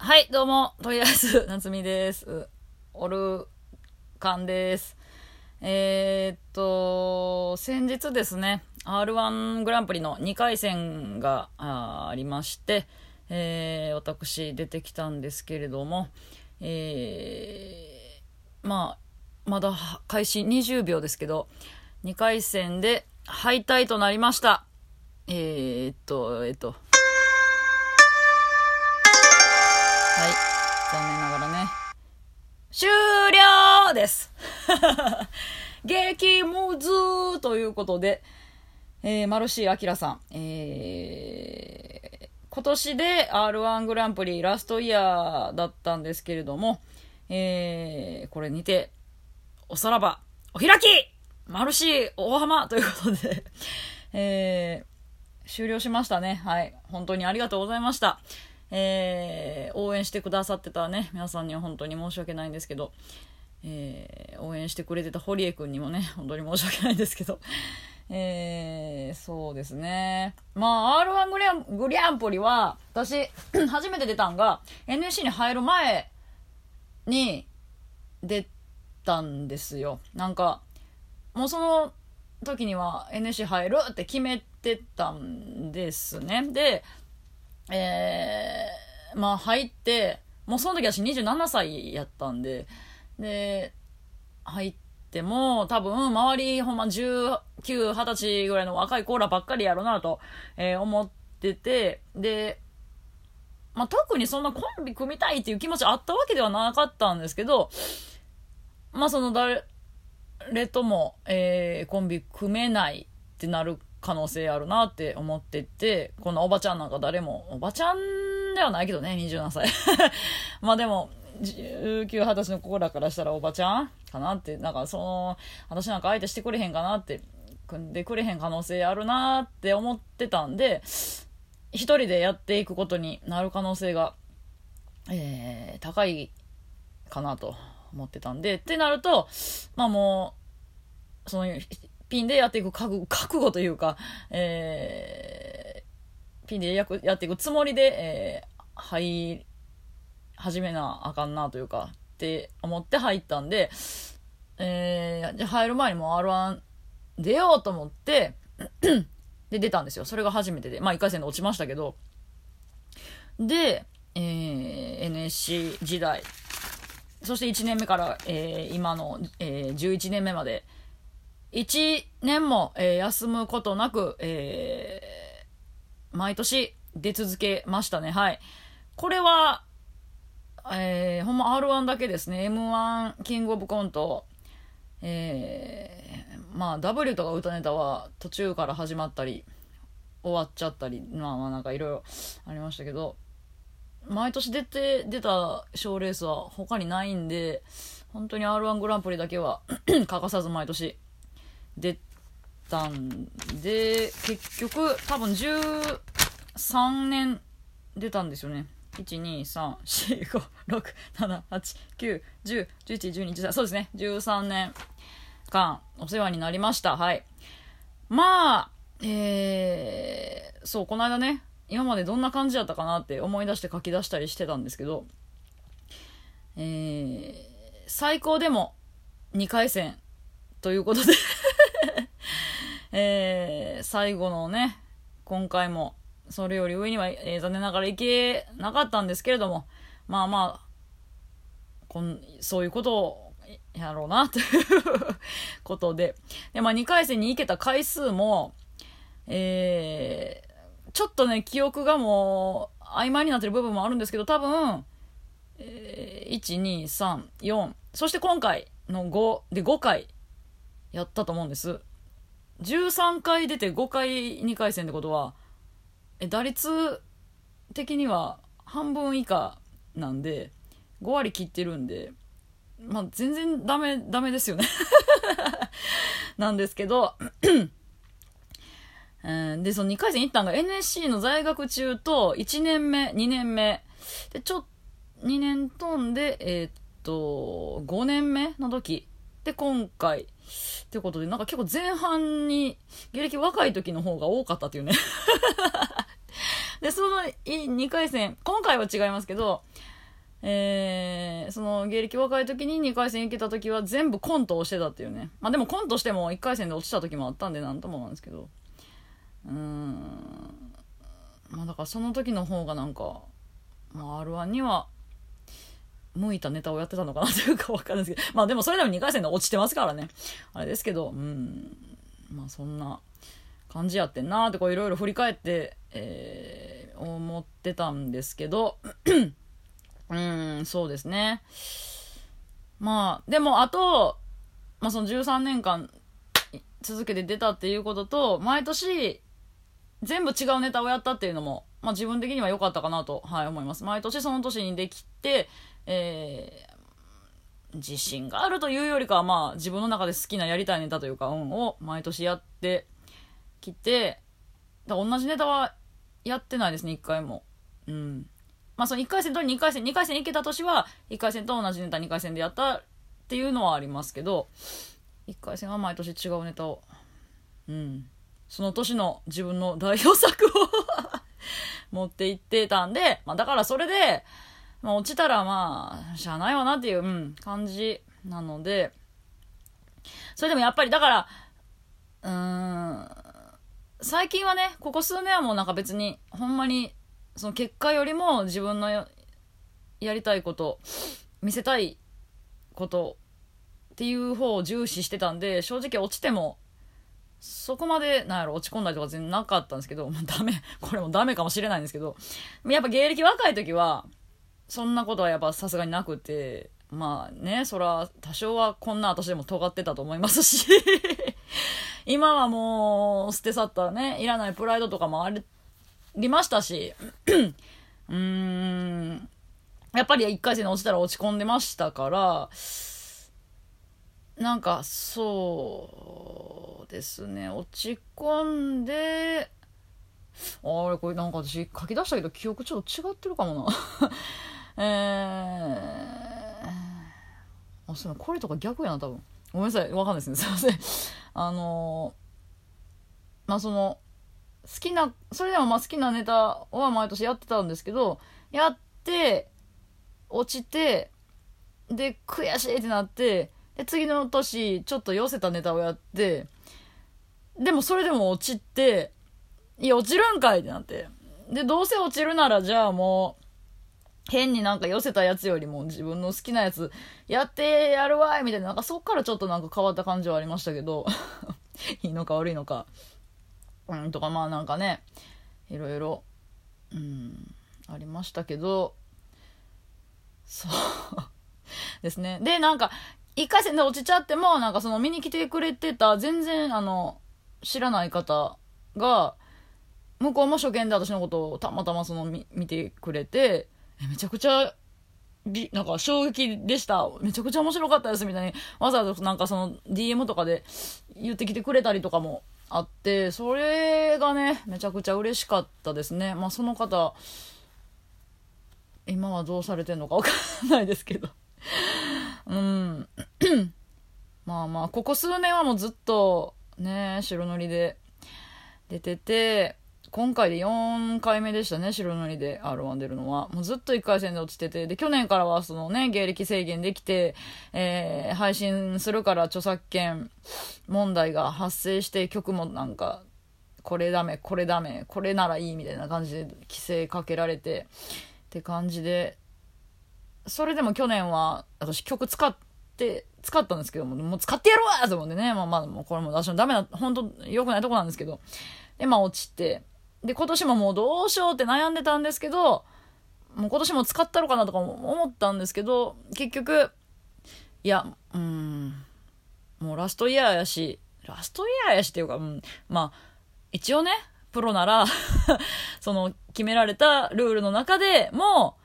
はい、どうも、とりあえず、夏美です。オルカンです。えー、っと、先日ですね、R1 グランプリの2回戦があありまして、えー、私出てきたんですけれども、えー、まあ、まだ開始20秒ですけど、2回戦で敗退となりました。えー、っと、えーっと、はい。残念ながらね。終了です 激ムズということで、えー、マルシー・アキラさん、えー、今年で R1 グランプリラストイヤーだったんですけれども、えー、これにて、おさらば、お開きマルシー、大浜ということで、えー、終了しましたね。はい。本当にありがとうございました。えー、応援してくださってたね、皆さんには本当に申し訳ないんですけど、えー、応援してくれてた堀江くんにもね、本当に申し訳ないんですけど、えー、そうですね。まあ、R1 グリャングリャンプリは、私、初めて出たんが、NSC に入る前に出たんですよ。なんか、もうその時には NSC 入るって決めてたんですね。で、えー、まあ入って、もうその時私27歳やったんで、で、入っても多分周りほんま19、20歳ぐらいの若いコーラばっかりやろうなと、えー思ってて、で、まあ特にそんなコンビ組みたいっていう気持ちあったわけではなかったんですけど、まあその誰、とも、えーコンビ組めないってなる可能性あるなって思ってて、こんなおばちゃんなんか誰も、おばちゃんではないけどね、27歳。まあでも、19、20歳の子らからしたらおばちゃんかなって、なんかその、私なんか相手してくれへんかなって、組んでくれへん可能性あるなって思ってたんで、一人でやっていくことになる可能性が、えー、高いかなと思ってたんで、ってなると、まあもう、その、ピンでやっていく覚悟というか、えー、ピンでややっていくつもりで、えー、入り始めなあかんなというか、って思って入ったんで、えー、じゃ入る前にも R1 出ようと思って、で、出たんですよ。それが初めてで。まあ、1回戦で落ちましたけど。で、えー、NSC 時代、そして1年目から、えー今の、えー11年目まで、1年も、えー休むことなく、えー毎年出続けましたね。はい。これは、えーほんま R1 だけですね。M1 キングオブコント、えーまあ W とか歌ネタは途中から始まったり、終わっちゃったり、まあまあなんかいろいろありましたけど、毎年出て、出た賞レースは他にないんで、本当に R1 グランプリだけは 欠かさず毎年出たんで、結局多分13年出たんですよね。1、2、3、4、5、6、7、8、9、10、11、12、13、そうですね。13年間お世話になりました。はい。まあ、えー、そう、この間ね、今までどんな感じだったかなって思い出して書き出したりしてたんですけど、えー、最高でも2回戦ということでえー、最後のね、今回もそれより上には、えー残念ながらいけなかったんですけれども、まあまあ、こんそういうことをやろうな、という ことで。で、まあ2回戦に行けた回数も、えーちょっとね、記憶がもう曖昧になってる部分もあるんですけど、多分、えー1、2、3、4、そして今回の5で5回やったと思うんです。13回出て5回2回戦ってことは、え打率的には半分以下なんで、5割切ってるんで、まあ全然ダメ、ダメですよね。なんですけど、で、その2回戦行ったんが NSC の在学中と1年目、2年目。で、ちょっ2年飛んで、えーっと、5年目の時。で、今回。ってことで、なんか結構前半に、芸歴若い時の方が多かったっていうね。で、その2回戦、今回は違いますけど、えー、その芸歴若い時に2回戦行けた時は全部コントをしてたっていうね。まあでもコントしても1回戦で落ちた時もあったんでなんともなんですけど。うーん。まあだからその時の方がなんか、まあ R1 には向いたネタをやってたのかなというかわかるんですけど。まあでもそれでも2回戦で落ちてますからね。あれですけど、うん。まあそんな感じやってんなーってこういろいろ振り返って、えー、思ってたんですけど、うん、そうですね。まあ、でも、あと、まあ、その13年間続けて出たっていうことと、毎年、全部違うネタをやったっていうのも、まあ、自分的には良かったかなと、はい、思います。毎年その年にできて、えー、自信があるというよりかは、まあ、自分の中で好きなやりたいネタというか、うん、を毎年やってきて、だ同じネタはやってないですね、一回も。うん。まあその1回戦と2回戦、2回戦行けた年は、1回戦と同じネタ2回戦でやったっていうのはありますけど、1回戦は毎年違うネタを、うん。その年の自分の代表作を 持って行ってたんで、まあだからそれで、まあ落ちたらまあ、しゃあないわなっていう、うん、感じなので、それでもやっぱりだから、うーん、最近はね、ここ数年はもうなんか別に、ほんまにその結果よりも自分のやりたいこと見せたいことっていう方を重視してたんで正直落ちてもそこまでなんやろ落ち込んだりとか全然なかったんですけど、まあ、ダメこれもダメかもしれないんですけどやっぱ芸歴若い時はそんなことはやっぱさすがになくてまあねそら多少はこんな私でも尖ってたと思いますし。今はもう捨て去ったねいらないプライドとかもありましたし、うーん、やっぱり1回戦で落ちたら落ち込んでましたから、なんか、そうですね、落ち込んで、あれ、これなんか私書き出したけど記憶ちょっと違ってるかもな。えー、あ、そうこれとか逆やな、多分。ごめんなさい、わかんないですね。すいません。あのー、まあ、その、好きな、それでもまあ好きなネタは毎年やってたんですけど、やって、落ちて、で、悔しいってなって、で、次の年、ちょっと寄せたネタをやって、でもそれでも落ちて、いや、落ちるんかいってなって。で、どうせ落ちるなら、じゃあもう、変になんか寄せたやつよりも自分の好きなやつやってやるわいみたいな、なんかそっからちょっとなんか変わった感じはありましたけど、いいのか悪いのか。うん、とかまあなんかね。いろいろ、うん、ありましたけど。そう。ですね。でなんか1回戦で落ちちゃってもなんかその見に来てくれてた全然あの知らない方が向こうも初見で私のことをたまたまその見見てくれてめちゃくちゃびなんか衝撃でした。めちゃくちゃ面白かったですみたいに、わざわざなんかその DM とかで言ってきてくれたりとかもあって、それがね、めちゃくちゃ嬉しかったですね。まあその方、今はどうされてんのかわかんないですけど。うん。まあまあ、ここ数年はもうずっとね、白塗りで出てて、今回で4回目でしたね、白塗りで R1 出るのは。もうずっと1回戦で落ちてて、で、去年からはそのね、芸歴制限できて、えー、配信するから著作権問題が発生して曲もなんか、これダメ、これダメ、これならいいみたいな感じで規制かけられて、って感じで、それでも去年は私曲使って、使ったんですけども、もう使ってやるわと思ってね、まあまあ、もうこれも私のダメな、本当良くないとこなんですけど、で、まあ落ちて、で、今年ももうどうしようって悩んでたんですけど、もう今年も使ったのかなとか思ったんですけど、結局、いや、うん、もうラストイヤーやし、ラストイヤーやしっていうか、うん、まあ、一応ね、プロなら その決められたルールの中でも、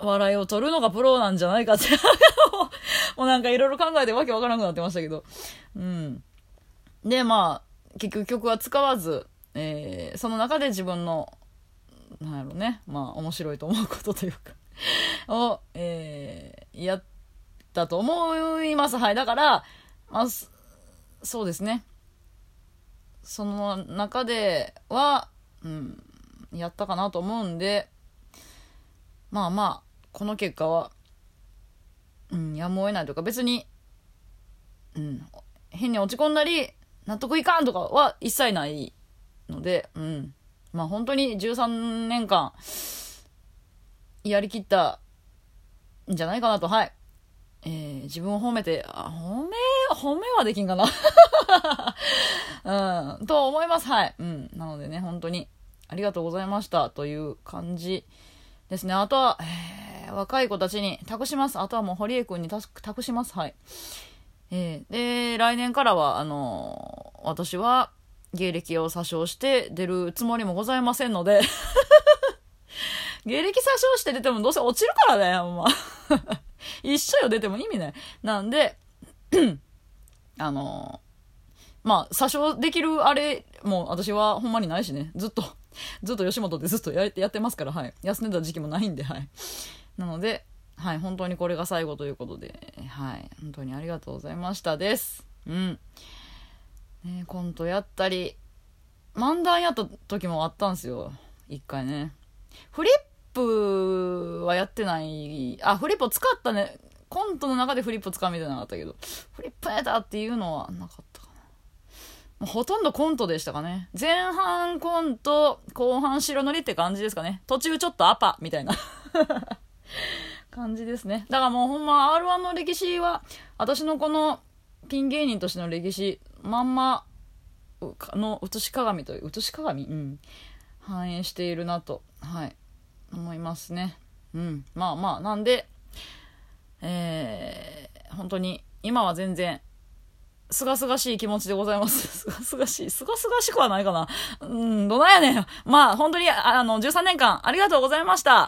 笑いを取るのがプロなんじゃないかって もうなんかいろいろ考えてわけわからなくなってましたけど。うん。で、まあ、結局曲は使わず、えー、その中で自分の、なんやろね、まあ面白いと思うことというか を、えー、やったと思います。はい。だから、まあ、そうですね。その中では、うん、やったかなと思うんで、まあまあ、この結果は、うん、やむを得ないとか、別に、うん、変に落ち込んだり、納得いかんとかは一切ないので、うん。まあ本当に13年間、やりきったんじゃないかなと、はい。えー、自分を褒めて、あ、褒め、褒めはできんかな うん、と思います。はい。うん。なのでね、本当に、ありがとうございましたという感じですね。あとは、えー、若い子たちに託します。あとはもう堀江くんに託します。はい。えー、で、来年からは、あのー、私は芸歴を詐称して出るつもりもございませんので 芸歴詐称して出てもどうせ落ちるからね、ほんま。一緒よ、出ても意味ない。なんで、あのー、まあ、詐称できるあれ、も私はほんまにないしね。ずっと、ずっと吉本でずっとややってますから、はい。休んでた時期もないんで、はい。なので、はい、本当にこれが最後ということで、はい、本当にありがとうございましたです。うん。ね、コントやったり、漫談やった時もあったんですよ。一回ね。フリップはやってない、あ、フリップを使ったね、コントの中でフリップ使うみたいなのあったけど、フリップやったっていうのはなかったかな。ほとんどコントでしたかね。前半コント、後半白塗りって感じですかね。途中ちょっとアパみたいな 感じですね。だからもうほんま R1 の歴史は、私のこのピン芸人としての歴史、まんまの写し鏡という、写し鏡？うん。反映しているなと、はい、思いますね。うん。まあまあ、なんで、えー、本当に、今は全然、すがすがしい気持ちでございます。すがすがしい。すがすがしくはないかな。うん、どないやねん。まあ、本当に、あの、13年間ありがとうございました。